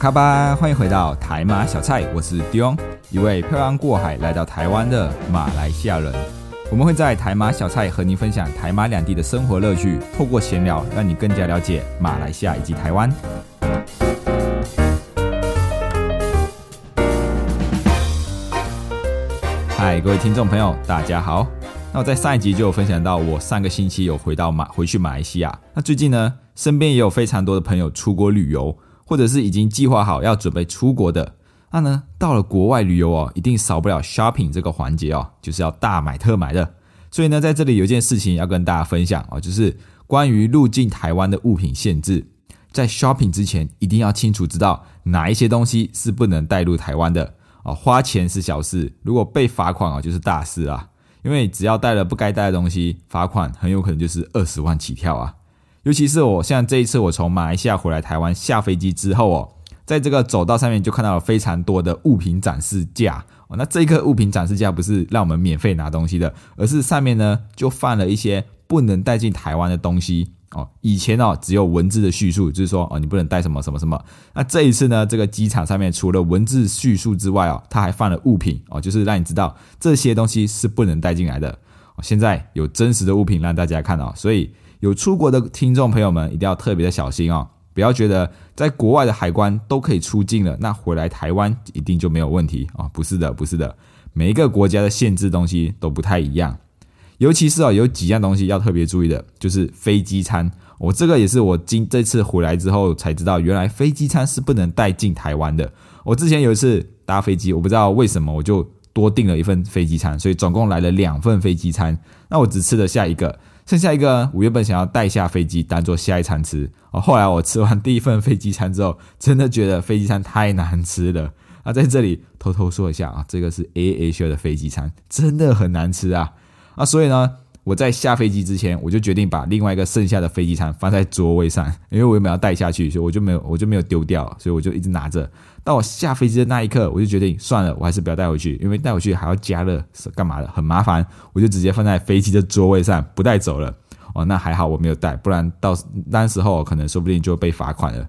卡巴，欢迎回到台马小菜，我是 Dion，一位漂洋过海来到台湾的马来西亚人。我们会在台马小菜和您分享台马两地的生活乐趣，透过闲聊，让你更加了解马来西亚以及台湾。嗨，各位听众朋友，大家好。那我在上一集就有分享到，我上个星期有回到马回去马来西亚。那最近呢，身边也有非常多的朋友出国旅游，或者是已经计划好要准备出国的。那呢，到了国外旅游哦，一定少不了 shopping 这个环节哦，就是要大买特买的。所以呢，在这里有件事情要跟大家分享哦，就是关于入境台湾的物品限制，在 shopping 之前一定要清楚知道哪一些东西是不能带入台湾的哦。花钱是小事，如果被罚款啊，就是大事啊。因为只要带了不该带的东西，罚款很有可能就是二十万起跳啊！尤其是我像这一次我从马来西亚回来台湾下飞机之后哦，在这个走道上面就看到了非常多的物品展示架哦。那这个物品展示架不是让我们免费拿东西的，而是上面呢就放了一些不能带进台湾的东西。哦，以前哦只有文字的叙述，就是说哦你不能带什么什么什么。那这一次呢，这个机场上面除了文字叙述之外哦，它还放了物品哦，就是让你知道这些东西是不能带进来的。现在有真实的物品让大家看到，所以有出国的听众朋友们一定要特别的小心哦，不要觉得在国外的海关都可以出境了，那回来台湾一定就没有问题啊？不是的，不是的，每一个国家的限制东西都不太一样。尤其是啊，有几样东西要特别注意的，就是飞机餐。我这个也是我今这次回来之后才知道，原来飞机餐是不能带进台湾的。我之前有一次搭飞机，我不知道为什么我就多订了一份飞机餐，所以总共来了两份飞机餐。那我只吃了下一个，剩下一个我原本想要带下飞机当做下一餐吃。哦，后来我吃完第一份飞机餐之后，真的觉得飞机餐太难吃了。那在这里偷偷说一下啊，这个是 A A 秀的飞机餐，真的很难吃啊。啊，所以呢，我在下飞机之前，我就决定把另外一个剩下的飞机餐放在座位上，因为我原本要带下去，所以我就没有，我就没有丢掉，所以我就一直拿着。到我下飞机的那一刻，我就决定算了，我还是不要带回去，因为带回去还要加热，是干嘛的，很麻烦。我就直接放在飞机的座位上，不带走了。哦，那还好我没有带，不然到那时候可能说不定就被罚款了。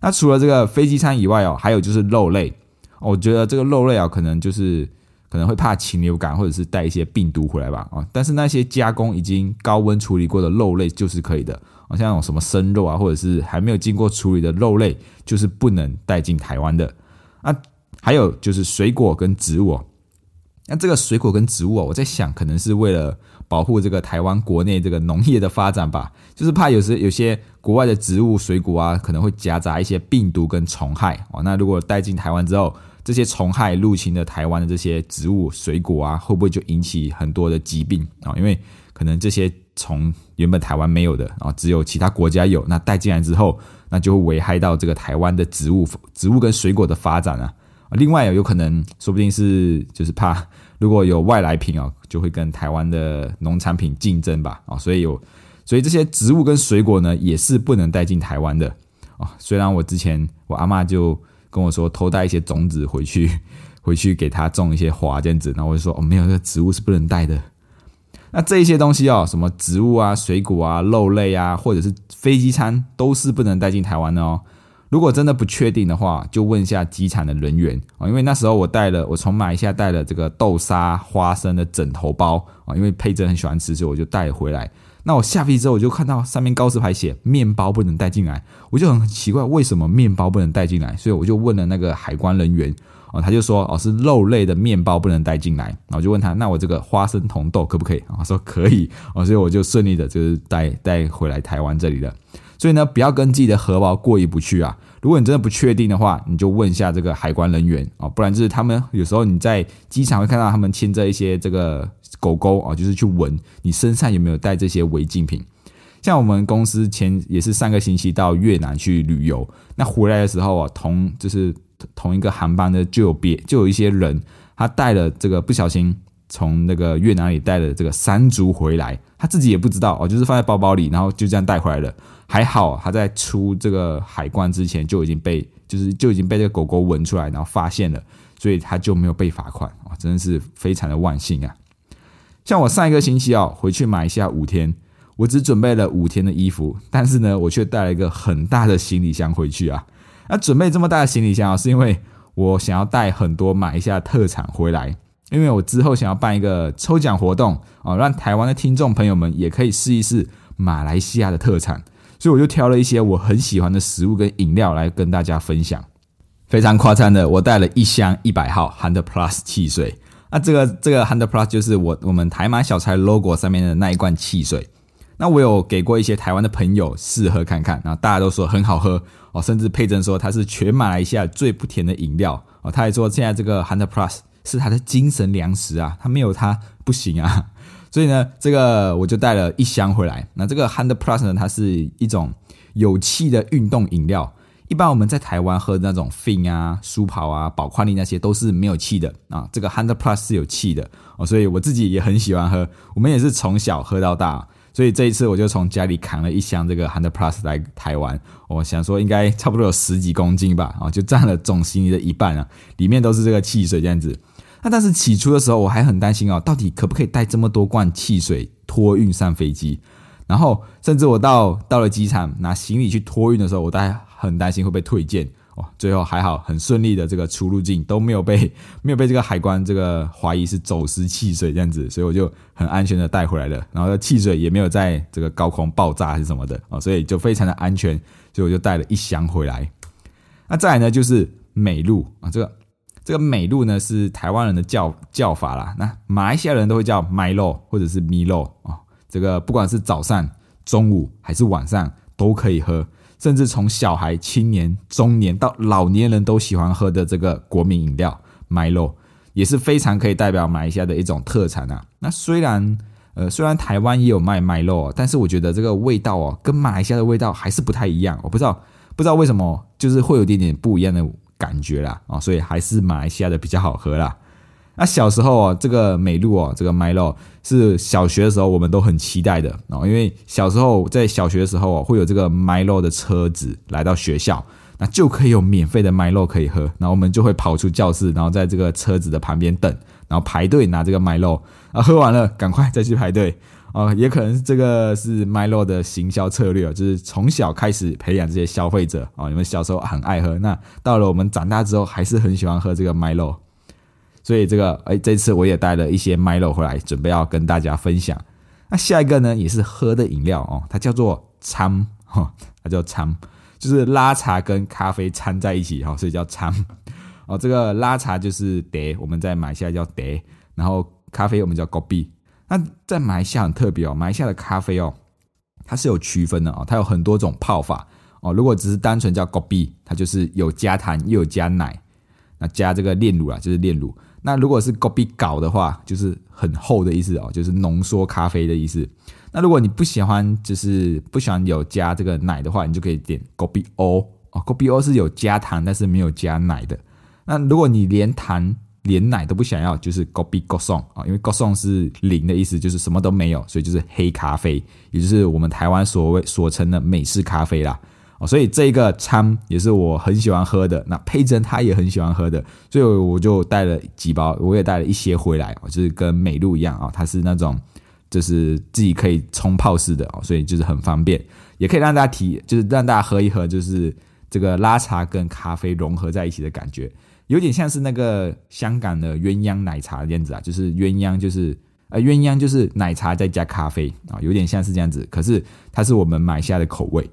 那除了这个飞机餐以外哦，还有就是肉类，我觉得这个肉类啊，可能就是。可能会怕禽流感，或者是带一些病毒回来吧，啊！但是那些加工已经高温处理过的肉类就是可以的，啊，像那种什么生肉啊，或者是还没有经过处理的肉类，就是不能带进台湾的。啊，还有就是水果跟植物，那这个水果跟植物啊，我在想，可能是为了保护这个台湾国内这个农业的发展吧，就是怕有时有些国外的植物水果啊，可能会夹杂一些病毒跟虫害，哦，那如果带进台湾之后，这些虫害入侵的台湾的这些植物、水果啊，会不会就引起很多的疾病啊？因为可能这些虫原本台湾没有的啊，只有其他国家有，那带进来之后，那就会危害到这个台湾的植物、植物跟水果的发展啊。另外有可能，说不定是就是怕如果有外来品啊，就会跟台湾的农产品竞争吧啊。所以有，所以这些植物跟水果呢，也是不能带进台湾的啊。虽然我之前我阿妈就。跟我说偷带一些种子回去，回去给他种一些花这样子，然后我就说哦，没有，这个植物是不能带的。那这些东西哦，什么植物啊、水果啊、肉类啊，或者是飞机餐，都是不能带进台湾的哦。如果真的不确定的话，就问一下机场的人员啊，因为那时候我带了，我从马来西亚带了这个豆沙、花生的枕头包啊，因为佩珍很喜欢吃，所以我就带回来。那我下飞机之后，我就看到上面告示牌写面包不能带进来，我就很奇怪为什么面包不能带进来，所以我就问了那个海关人员，哦，他就说哦是肉类的面包不能带进来，然后就问他那我这个花生红豆可不可以？啊，说可以，哦，所以我就顺利的就是带带回来台湾这里了。所以呢，不要跟自己的荷包过意不去啊。如果你真的不确定的话，你就问一下这个海关人员哦，不然就是他们有时候你在机场会看到他们牵着一些这个狗狗啊，就是去闻你身上有没有带这些违禁品。像我们公司前也是上个星期到越南去旅游，那回来的时候啊，同就是同一个航班的就有别就有一些人，他带了这个不小心从那个越南里带了这个山竹回来，他自己也不知道哦，就是放在包包里，然后就这样带回来了。还好，他在出这个海关之前就已经被，就是就已经被这个狗狗闻出来，然后发现了，所以他就没有被罚款啊，真的是非常的万幸啊！像我上一个星期哦，回去买一下五天，我只准备了五天的衣服，但是呢，我却带了一个很大的行李箱回去啊！那准备这么大的行李箱啊，是因为我想要带很多马来西亚特产回来，因为我之后想要办一个抽奖活动啊，让台湾的听众朋友们也可以试一试马来西亚的特产，所以我就挑了一些我很喜欢的食物跟饮料来跟大家分享。非常夸张的，我带了一箱一百号 Hundred Plus 汽水。那这个这个 Hundred Plus 就是我我们台马小柴 logo 上面的那一罐汽水。那我有给过一些台湾的朋友试喝看看，然后大家都说很好喝哦，甚至佩珍说它是全马来西亚最不甜的饮料哦。他还说现在这个 Hundred Plus 是他的精神粮食啊，他没有它不行啊。所以呢，这个我就带了一箱回来。那这个 Hundred Plus 呢，它是一种有气的运动饮料。一般我们在台湾喝的那种 Fin 啊、舒跑啊、宝矿力那些都是没有气的啊，这个 Hundred Plus 是有气的哦，所以我自己也很喜欢喝。我们也是从小喝到大，所以这一次我就从家里扛了一箱这个 Hundred Plus 来台湾。我想说应该差不多有十几公斤吧，啊，就占了总行李的一半啊，里面都是这个汽水这样子。那但是起初的时候我还很担心哦，到底可不可以带这么多罐汽水托运上飞机？然后甚至我到到了机场拿行李去托运的时候，我大概。很担心会被退件哦，最后还好，很顺利的这个出入境都没有被 没有被这个海关这个怀疑是走私汽水这样子，所以我就很安全的带回来了。然后汽水也没有在这个高空爆炸还是什么的哦，所以就非常的安全，所以我就带了一箱回来。那再来呢就是美露啊，这个这个美露呢是台湾人的叫叫法啦，那马来西亚人都会叫 Milo 或者是 Milo 啊，这个不管是早上、中午还是晚上都可以喝。甚至从小孩、青年、中年到老年人都喜欢喝的这个国民饮料 Milo，也是非常可以代表马来西亚的一种特产啊。那虽然呃虽然台湾也有卖 Milo，但是我觉得这个味道哦，跟马来西亚的味道还是不太一样。我不知道不知道为什么，就是会有点点不一样的感觉啦啊，所以还是马来西亚的比较好喝啦。那小时候哦，这个美露哦，这个 Milo 是小学的时候我们都很期待的哦，因为小时候在小学的时候哦，会有这个 Milo 的车子来到学校，那就可以有免费的 Milo 可以喝，然后我们就会跑出教室，然后在这个车子的旁边等，然后排队拿这个 Milo，啊，喝完了赶快再去排队哦，也可能这个是 Milo 的行销策略就是从小开始培养这些消费者啊，你们小时候很爱喝，那到了我们长大之后还是很喜欢喝这个 Milo。所以这个哎，这次我也带了一些 Milo 回来，准备要跟大家分享。那下一个呢，也是喝的饮料哦，它叫做掺哈，它叫掺，就是拉茶跟咖啡掺在一起哈，所以叫掺哦。这个拉茶就是得，我们在马来西亚叫得，然后咖啡我们叫 Kopi。那在马来西亚很特别哦，马来西亚的咖啡哦，它是有区分的哦，它有很多种泡法哦。如果只是单纯叫 Kopi，它就是有加糖又有加奶，那加这个炼乳啊，就是炼乳。那如果是 Gobi 搞的话，就是很厚的意思哦，就是浓缩咖啡的意思。那如果你不喜欢，就是不喜欢有加这个奶的话，你就可以点 Gobi O 哦，Gobi O 是有加糖，但是没有加奶的。那如果你连糖连奶都不想要，就是 Gobi Go Song 啊，因为 Go Song 是零的意思，就是什么都没有，所以就是黑咖啡，也就是我们台湾所谓所称的美式咖啡啦。哦，所以这个餐也是我很喜欢喝的，那佩珍她也很喜欢喝的，所以我就带了几包，我也带了一些回来，就是跟美露一样啊，它是那种就是自己可以冲泡式的哦，所以就是很方便，也可以让大家体，就是让大家喝一喝，就是这个拉茶跟咖啡融合在一起的感觉，有点像是那个香港的鸳鸯奶茶这样子啊，就是鸳鸯就是呃鸳鸯就是奶茶再加咖啡啊，有点像是这样子，可是它是我们买下的口味。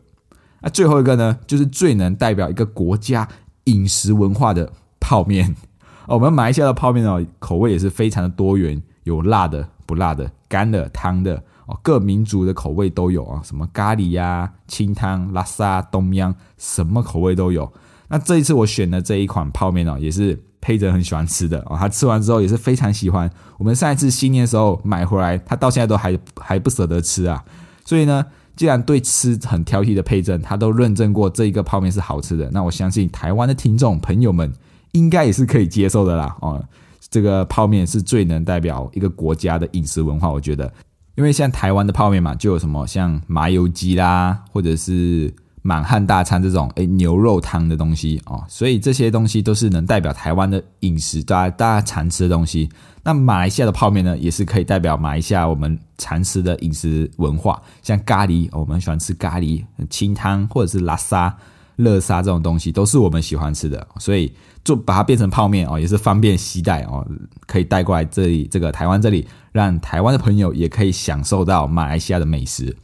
那最后一个呢，就是最能代表一个国家饮食文化的泡面。我们马来西亚的泡面哦，口味也是非常的多元，有辣的、不辣的、干的、汤的哦，各民族的口味都有啊，什么咖喱呀、清汤、拉萨、东央，什么口味都有。那这一次我选的这一款泡面哦，也是佩着很喜欢吃的哦，他吃完之后也是非常喜欢。我们上一次新年的时候买回来，他到现在都还还不舍得吃啊，所以呢。既然对吃很挑剔的佩珍，他都认证过这一个泡面是好吃的，那我相信台湾的听众朋友们应该也是可以接受的啦。哦，这个泡面是最能代表一个国家的饮食文化，我觉得，因为像台湾的泡面嘛，就有什么像麻油鸡啦，或者是。满汉大餐这种诶牛肉汤的东西哦，所以这些东西都是能代表台湾的饮食，大家大家常吃的东西。那马来西亚的泡面呢，也是可以代表马来西亚我们常吃的饮食文化，像咖喱，我们喜欢吃咖喱清汤或者是拉沙，乐沙这种东西都是我们喜欢吃的，所以就把它变成泡面哦，也是方便携带哦，可以带过来这里这个台湾这里，让台湾的朋友也可以享受到马来西亚的美食。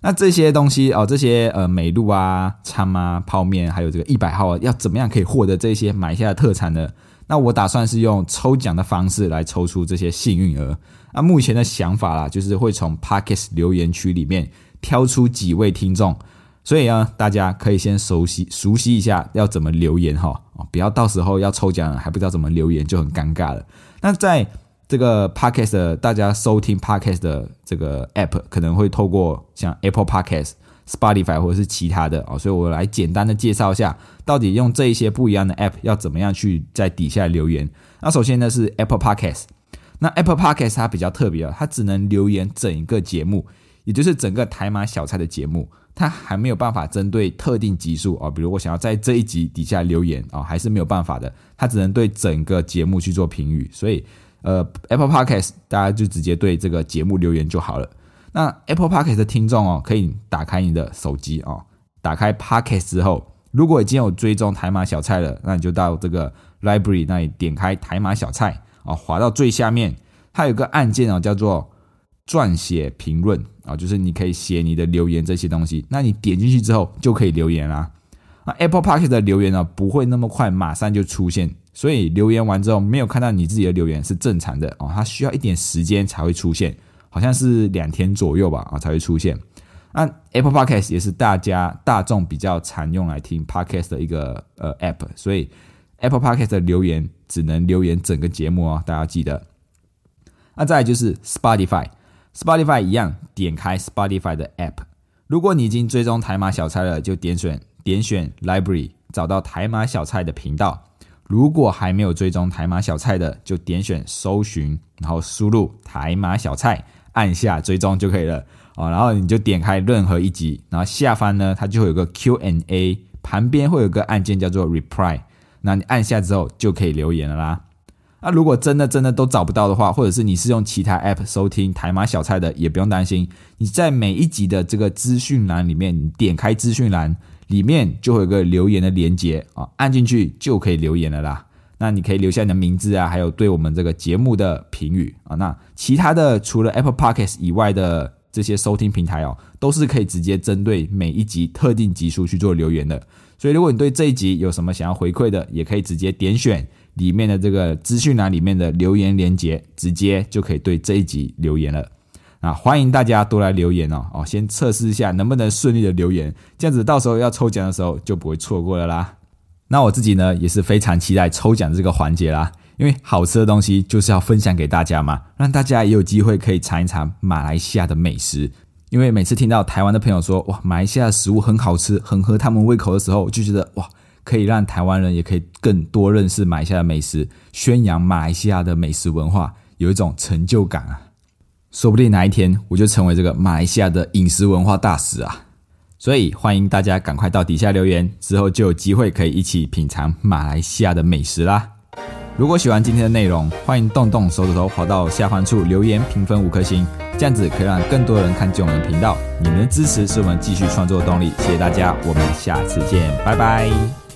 那这些东西哦，这些呃美露啊、餐啊、泡面，还有这个一百号，要怎么样可以获得这些买下的特产呢？那我打算是用抽奖的方式来抽出这些幸运儿。那目前的想法啦，就是会从 Parkes 留言区里面挑出几位听众。所以呢，大家可以先熟悉熟悉一下要怎么留言哈，哦，不要到时候要抽奖了还不知道怎么留言就很尴尬了。那在这个 podcast 大家收听 podcast 的这个 app 可能会透过像 Apple Podcast、Spotify 或者是其他的哦，所以我来简单的介绍一下，到底用这一些不一样的 app 要怎么样去在底下留言。那首先呢是 Apple Podcast，那 Apple Podcast 它比较特别啊，它只能留言整一个节目，也就是整个台马小菜的节目。它还没有办法针对特定集数啊，比如我想要在这一集底下留言啊，还是没有办法的。它只能对整个节目去做评语，所以呃，Apple Podcast 大家就直接对这个节目留言就好了。那 Apple Podcast 的听众哦，可以打开你的手机哦，打开 Podcast 之后，如果已经有追踪台马小菜了，那你就到这个 Library 那里点开台马小菜啊，滑到最下面，它有个按键哦，叫做。撰写评论啊，就是你可以写你的留言这些东西。那你点进去之后就可以留言啦。那 Apple Park 的留言呢，不会那么快马上就出现，所以留言完之后没有看到你自己的留言是正常的哦，它需要一点时间才会出现，好像是两天左右吧啊才会出现。那 Apple Podcast 也是大家大众比较常用来听 Podcast 的一个呃 App，所以 Apple Podcast 的留言只能留言整个节目哦，大家记得。那再就是 Spotify。Spotify 一样，点开 Spotify 的 App。如果你已经追踪台马小菜了，就点选点选 Library，找到台马小菜的频道。如果还没有追踪台马小菜的，就点选搜寻，然后输入台马小菜，按下追踪就可以了啊。然后你就点开任何一集，然后下方呢，它就会有个 Q&A，旁边会有个按键叫做 Reply，那你按下之后就可以留言了啦。那如果真的真的都找不到的话，或者是你是用其他 app 收听台马小菜的，也不用担心。你在每一集的这个资讯栏里面，你点开资讯栏里面就会有个留言的连接啊，按进去就可以留言了啦。那你可以留下你的名字啊，还有对我们这个节目的评语啊。那其他的除了 Apple Podcast 以外的这些收听平台哦，都是可以直接针对每一集特定集数去做留言的。所以如果你对这一集有什么想要回馈的，也可以直接点选。里面的这个资讯栏里面的留言连接，直接就可以对这一集留言了。啊，欢迎大家多来留言哦哦，先测试一下能不能顺利的留言，这样子到时候要抽奖的时候就不会错过了啦。那我自己呢也是非常期待抽奖这个环节啦，因为好吃的东西就是要分享给大家嘛，让大家也有机会可以尝一尝马来西亚的美食。因为每次听到台湾的朋友说哇，马来西亚的食物很好吃，很合他们胃口的时候，就觉得哇。可以让台湾人也可以更多认识马来西亚的美食，宣扬马来西亚的美食文化，有一种成就感啊！说不定哪一天我就成为这个马来西亚的饮食文化大使啊！所以欢迎大家赶快到底下留言，之后就有机会可以一起品尝马来西亚的美食啦！如果喜欢今天的内容，欢迎动动手指头滑到下方处留言评分五颗星，这样子可以让更多人看见我们的频道。你们的支持是我们继续创作的动力，谢谢大家，我们下次见，拜拜。